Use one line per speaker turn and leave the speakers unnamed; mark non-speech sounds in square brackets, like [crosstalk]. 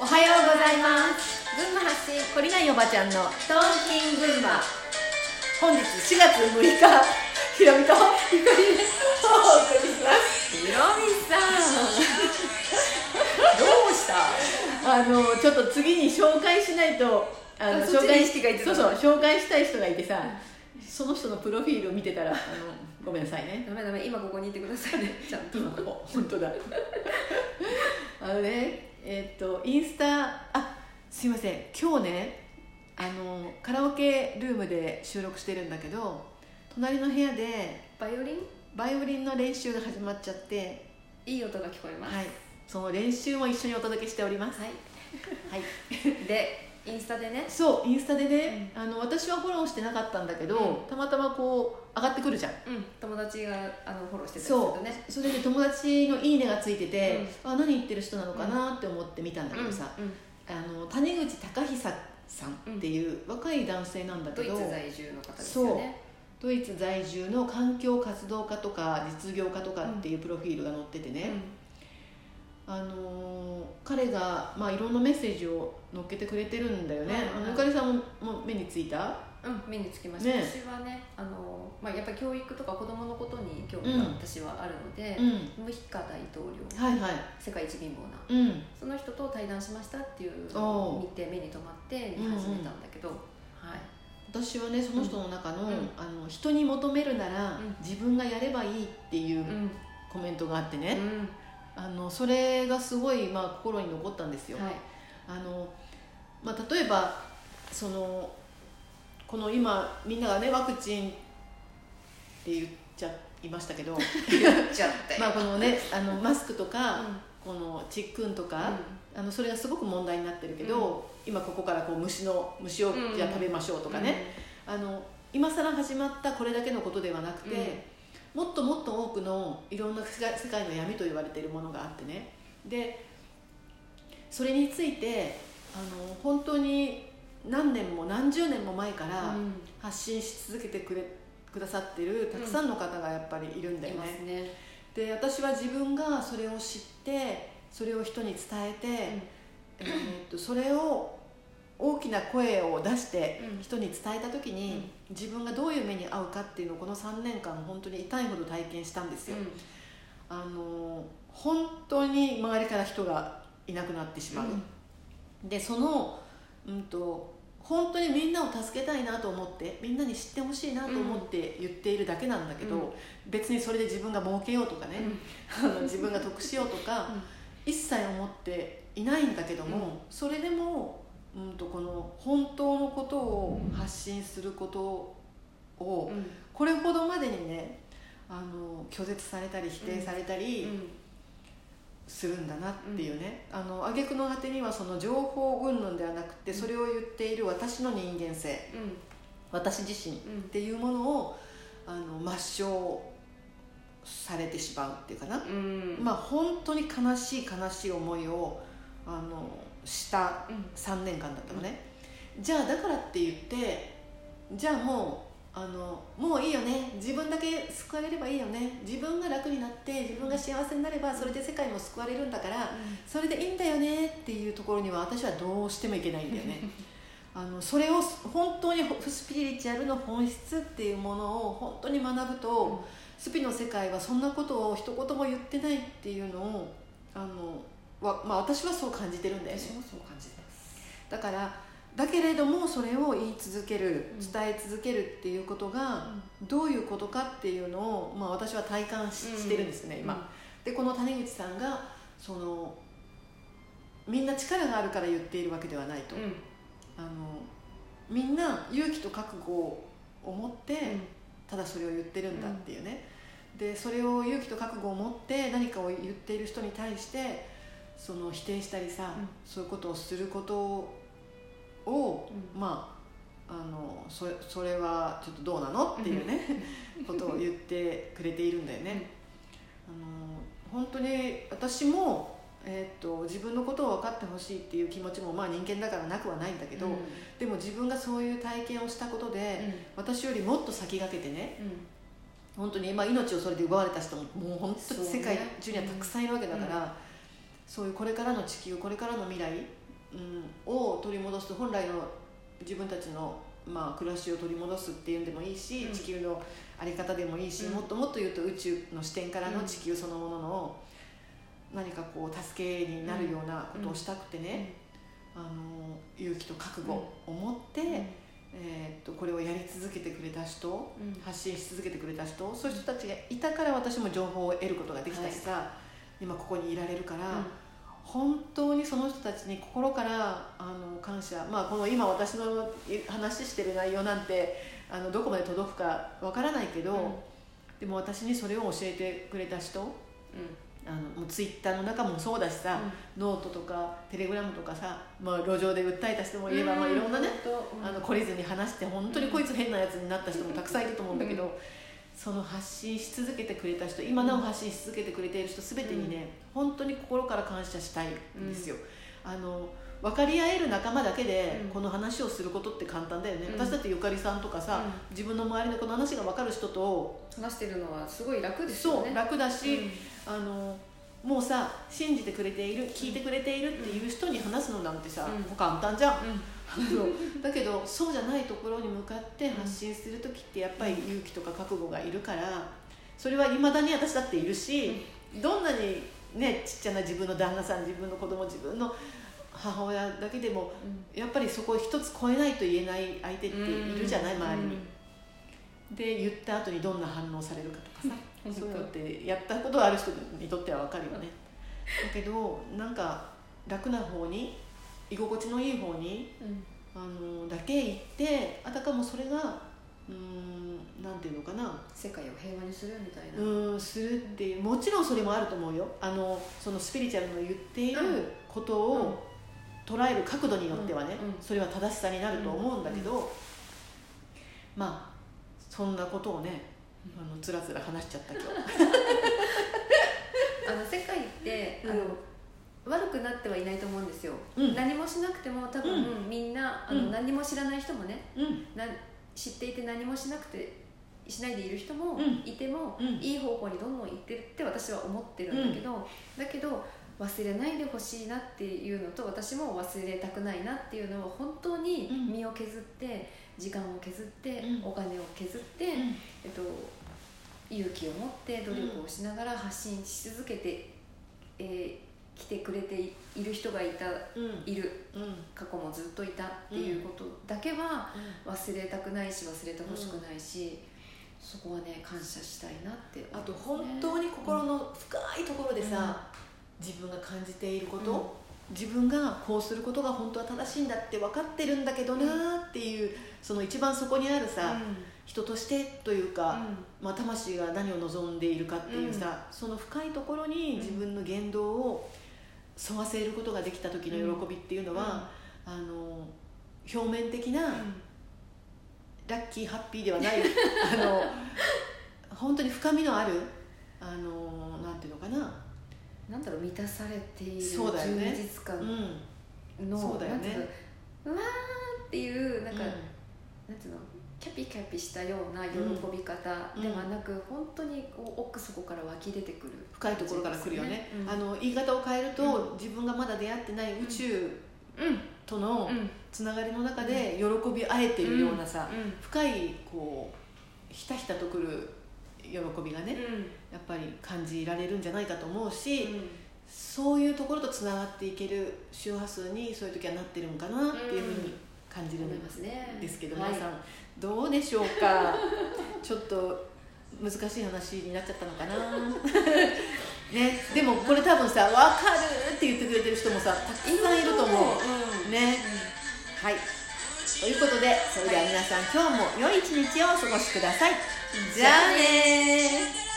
おはようございます。群馬発信懲りないおばちゃんのトーキン群馬。本日4月6日ひろみとひかりでお送りします。
ひろみさん。どうした？
あのちょっと次に紹介しないとあの
あそっちに意識がいってたの？
そうそう紹介したい人がいてさその人のプロフィールを見てたらあのごめんなさいね。
ダメダメ今ここにいてくださいね。ちゃんと。
お [laughs] 本当だ。あのねえっとインスタあすいません。今日ねあのカラオケルームで収録してるんだけど隣の部屋で
バイオリン？
バイオリンの練習が始まっちゃって。
いい音が聞こえます。
はい。その練習も一緒にお届けしております。
はい。
はい。[laughs]
でインスタでね。
そうインスタでね、あの私はフォローしてなかったんだけど、
うん。
たまたまこう上がってくるじゃん。
うん。友達があのフォローしてたりする
そ
とね。
う。それで友達の「いいね」がついてて、あ何言ってる人なのかなって思って見たんだけどさ、
うん。うん。
あの谷口隆久さんっていう若い男性なんだけど、
ドイツ在住の方ですよね。
ドイツ在住の環境活動家とか実業家とかっていうプロフィールが載っててね、あのー彼が、まあ、いろんなメッセージを載っけてくれてるんだよね、あのゆかりさんもも目についた？
うん、うん、目につきました、
ね。
私はねあの、まあ、やっぱり教育とか子供のことに興味
うん。
が私はあるので、
うん。
ムヒカ大統領。
はいはい。
世界一貧乏な。
うん。
その人と対談しましたっていうのを見て目に留まって見始めたんだけど、はい。
私はねその人の中の,、
うん。
あの人に求めるなら、
うん。
自分がやればいいっていう
うん。
コメントがあってね、
うん
あのそれがすごい、まあ、心に残ったんですよ、
はい。
あのまあ、例えばそのこの今みんながねワクチンって言っちゃいましたけど [laughs] まあこのねあのマスクとか、
うん。
このチックンとか、あのそれがすごく問題になってるけど、今ここからこう虫の虫を
うん
じゃあ食べましょうとかね、あの今更始まったこれだけのことではなくて、もっともっと多くのいろんな世界の闇と言われているものがあってね。でそれについてあの本当に何年も何十年も前から
うん。
発信し続けてくれくださってるたくさんの方がやっぱりいるんだよ
います
ね、
ね
で私は自分がそれを知ってそれを人に伝えて、えーっとそれを大きな声を出して
うん。
人に伝えた時に、自分がどういう目に遭うかっていうのをこの3年間本当に痛いほど体験したんですよ、あの本当に周りから人がいなくなってしまう、でその、うん、と本当にみんなを助けたいなと思ってみんなに知ってほしいなと思って言っているだけなんだけど、
うん。
別にそれで自分が儲けようとかね、[laughs] あの自分が得しようとか、一切思っていないんだけども、
うん。
それでも、うん、とこの本当のことを発信することを、
うん。
これほどまでにねあの拒絶されたり否定されたりするんだなっていうね、あの挙句の果てにはその情報云々ではなくてそれを言っている私の人間性私自身っていうものをあの抹消されてしまうっていうかな、
うん。
まあ本当に悲しい悲しい思いをあのした
うん。
3年間だったのね、じゃあだからって言ってじゃあもうあのもういいよね。自分だけ救われればいいよね。自分が楽になって自分が幸せになればそれで世界も救われるんだからそれでいいんだよねっていうところには私はどうしてもいけないんだよね。[laughs] あのそれを本当にスピリチュアルの本質っていうものを本当に学ぶと、スピの世界はそんなことを一言も言ってないっていうのをあのわ、まあ、私はそう感じてるんだよね。
私もそう感じてます。
だからだけれどもそれを言い続ける
うん。
伝え続けるっていうことがどういうことかっていうのを、まあ、私は体感し,、してるんですね今。でこの谷口さんがそのみんな力があるから言っているわけではないと、
うん。
あのみんな勇気と覚悟を持って、ただそれを言ってるんだっていうね、でそれを勇気と覚悟を持って何かを言っている人に対してその否定したりさ、
うん。
そういうことをすることを、まああのそれそれはちょっとどうなのっていうね、[laughs] [laughs] ことを言ってくれているんだよね。あの本当に私も、えー、と自分のことを分かってほしいっていう気持ちもまあ人間だからなくはないんだけど、でも自分がそういう体験をしたことで、私よりもっと先駆けてね本当に今命をそれで奪われた人ももう本当に世界中にはたくさんいるわけだからそう,、いうこれからの地球これからの未来うん、を取り戻す本来の自分たちの、まあ、暮らしを取り戻すっていうんでもいいし、
うん。
地球の在り方でもいいし、
うん。
もっともっと言うと宇宙の視点からの
うん
地球そのものの何かこう助けになるようなことをしたくてね、あの勇気と覚悟を持って、えーっとこれをやり続けてくれた人
うん。
発信し続けてくれた人そういう人たちがいたから私も情報を得ることができたしさ、今ここにいられるから、本当にその人たちに心からあの感謝、まあ、この今私の話してる内容なんてあのどこまで届くかわからないけど、
うん。
でも私にそれを教えてくれた人あのもうツイッターの中もそうだしさ、ノートとかテレグラムとかさ、まあ、路上で訴えた人もいれば、まあ、いろんなね、あの懲りずに話して本当にこいつ変なやつになった人もたくさんいると思うんだけど、
うん。
その発信し続けてくれた人今なお発信し続けてくれている人全てにね、本当に心から感謝したいんですよ。あの分かり合える仲間だけで
うん。
この話をすることって簡単だよね、
うん。
私だってゆかりさんとかさ、自分の周りのこの話が分かる人と
話してるのはすごい楽です
そう
よね
楽だし、
うん。
あのもうさ信じてくれている聞いてくれているっていう人に話すのなんてさ、
うん。
簡単じゃん、だけどそうじゃないところに向かって発信する時ってやっぱり勇気とか覚悟がいるからそれはいまだに私だっているし、どんなにねちっちゃな自分の旦那さん自分の子供自分の母親だけでもやっぱりそこを一つ超えないと言えない相手っているじゃない、周りに。で言った後にどんな反応されるかとかさ
うん。
そういうのってやったことがある人にとっては分かるよね。だけどなんか楽な方に居心地のいい方に
うん。
あのだけ行ってあたかもそれがうーんなんていうのかな？
世界を平和にするみたいな。
うーんするっていうもちろんそれもあると思うよ。あのそのスピリチュアルの言っていることを捉える角度によってはね、
うんうん。
それは正しさになると思うんだけど、まあそんなことをねあのつらつら話しちゃった今日。[laughs]
あの世界って、
うん。
あの悪くなってはいないと思うんですよ、
うん。
何もしなくても多分、
う
みんなあの、
うん。
何も知らない人もね
うん。
な知っていて何もしなくてしないでいる人も
うん。
いても、
うん。
いい方向にどんどん行ってるって私は思ってるんだけど、だけど忘れないでほしいなっていうのと私も忘れたくないなっていうのを本当に
うん。
身を削って時間を削って、
うん。
お金を削って、
うん。
えっと、勇気を持って努力をしながら発信し続けて、えー来てくれている人がいた
うん。
いる。
うん。
過去もずっといたっていうことだけは忘れたくないし忘れてほしくないし、そこはね感謝したいなって
あと本当に心の深いところでさ、自分が感じていること、自分がこうすることが本当は正しいんだって分かってるんだけどなっていうその一番そこにあるさ、人としてというか、まあ、魂が何を望んでいるかっていうさ、その深いところに自分の言動を沿わせることができた時の喜びっていうのは、あの表面的なラッキーハッピーではない [laughs] あの本当に深みのあるあのなんていうのかな、
なんだろう満たされている充
そうだよね。
実感
うん。
の、
そうだよね。
なんていうわーっていうなんか、
うん。
なんていうのキャピキャピしたような喜び方ではなく、本当にこう奥底から湧き出てくる。
深いところから来るよね、
うん。
あの言い方を変えると、自分がまだ出会ってない宇宙
うん
との
うん。
つながりの中で喜び合えているようなさ、
うん。
深いこうひたひたとくる喜びがね、やっぱり感じられるんじゃないかと思うし、そういうところとつながっていける周波数にそういう時はなってるんかなっていうふうに感じるん
ますね
ですけど、
はい
皆さんどうでしょうか？[laughs] ちょっと難しい話になっちゃったのかな？[laughs] ねでもこれ多分さ「分かる!」って言ってくれてる人もさたくさんいると思う
うん
ね。はい。ということでそれでは皆さん今日も良い一日をお過ごしください。じゃあねー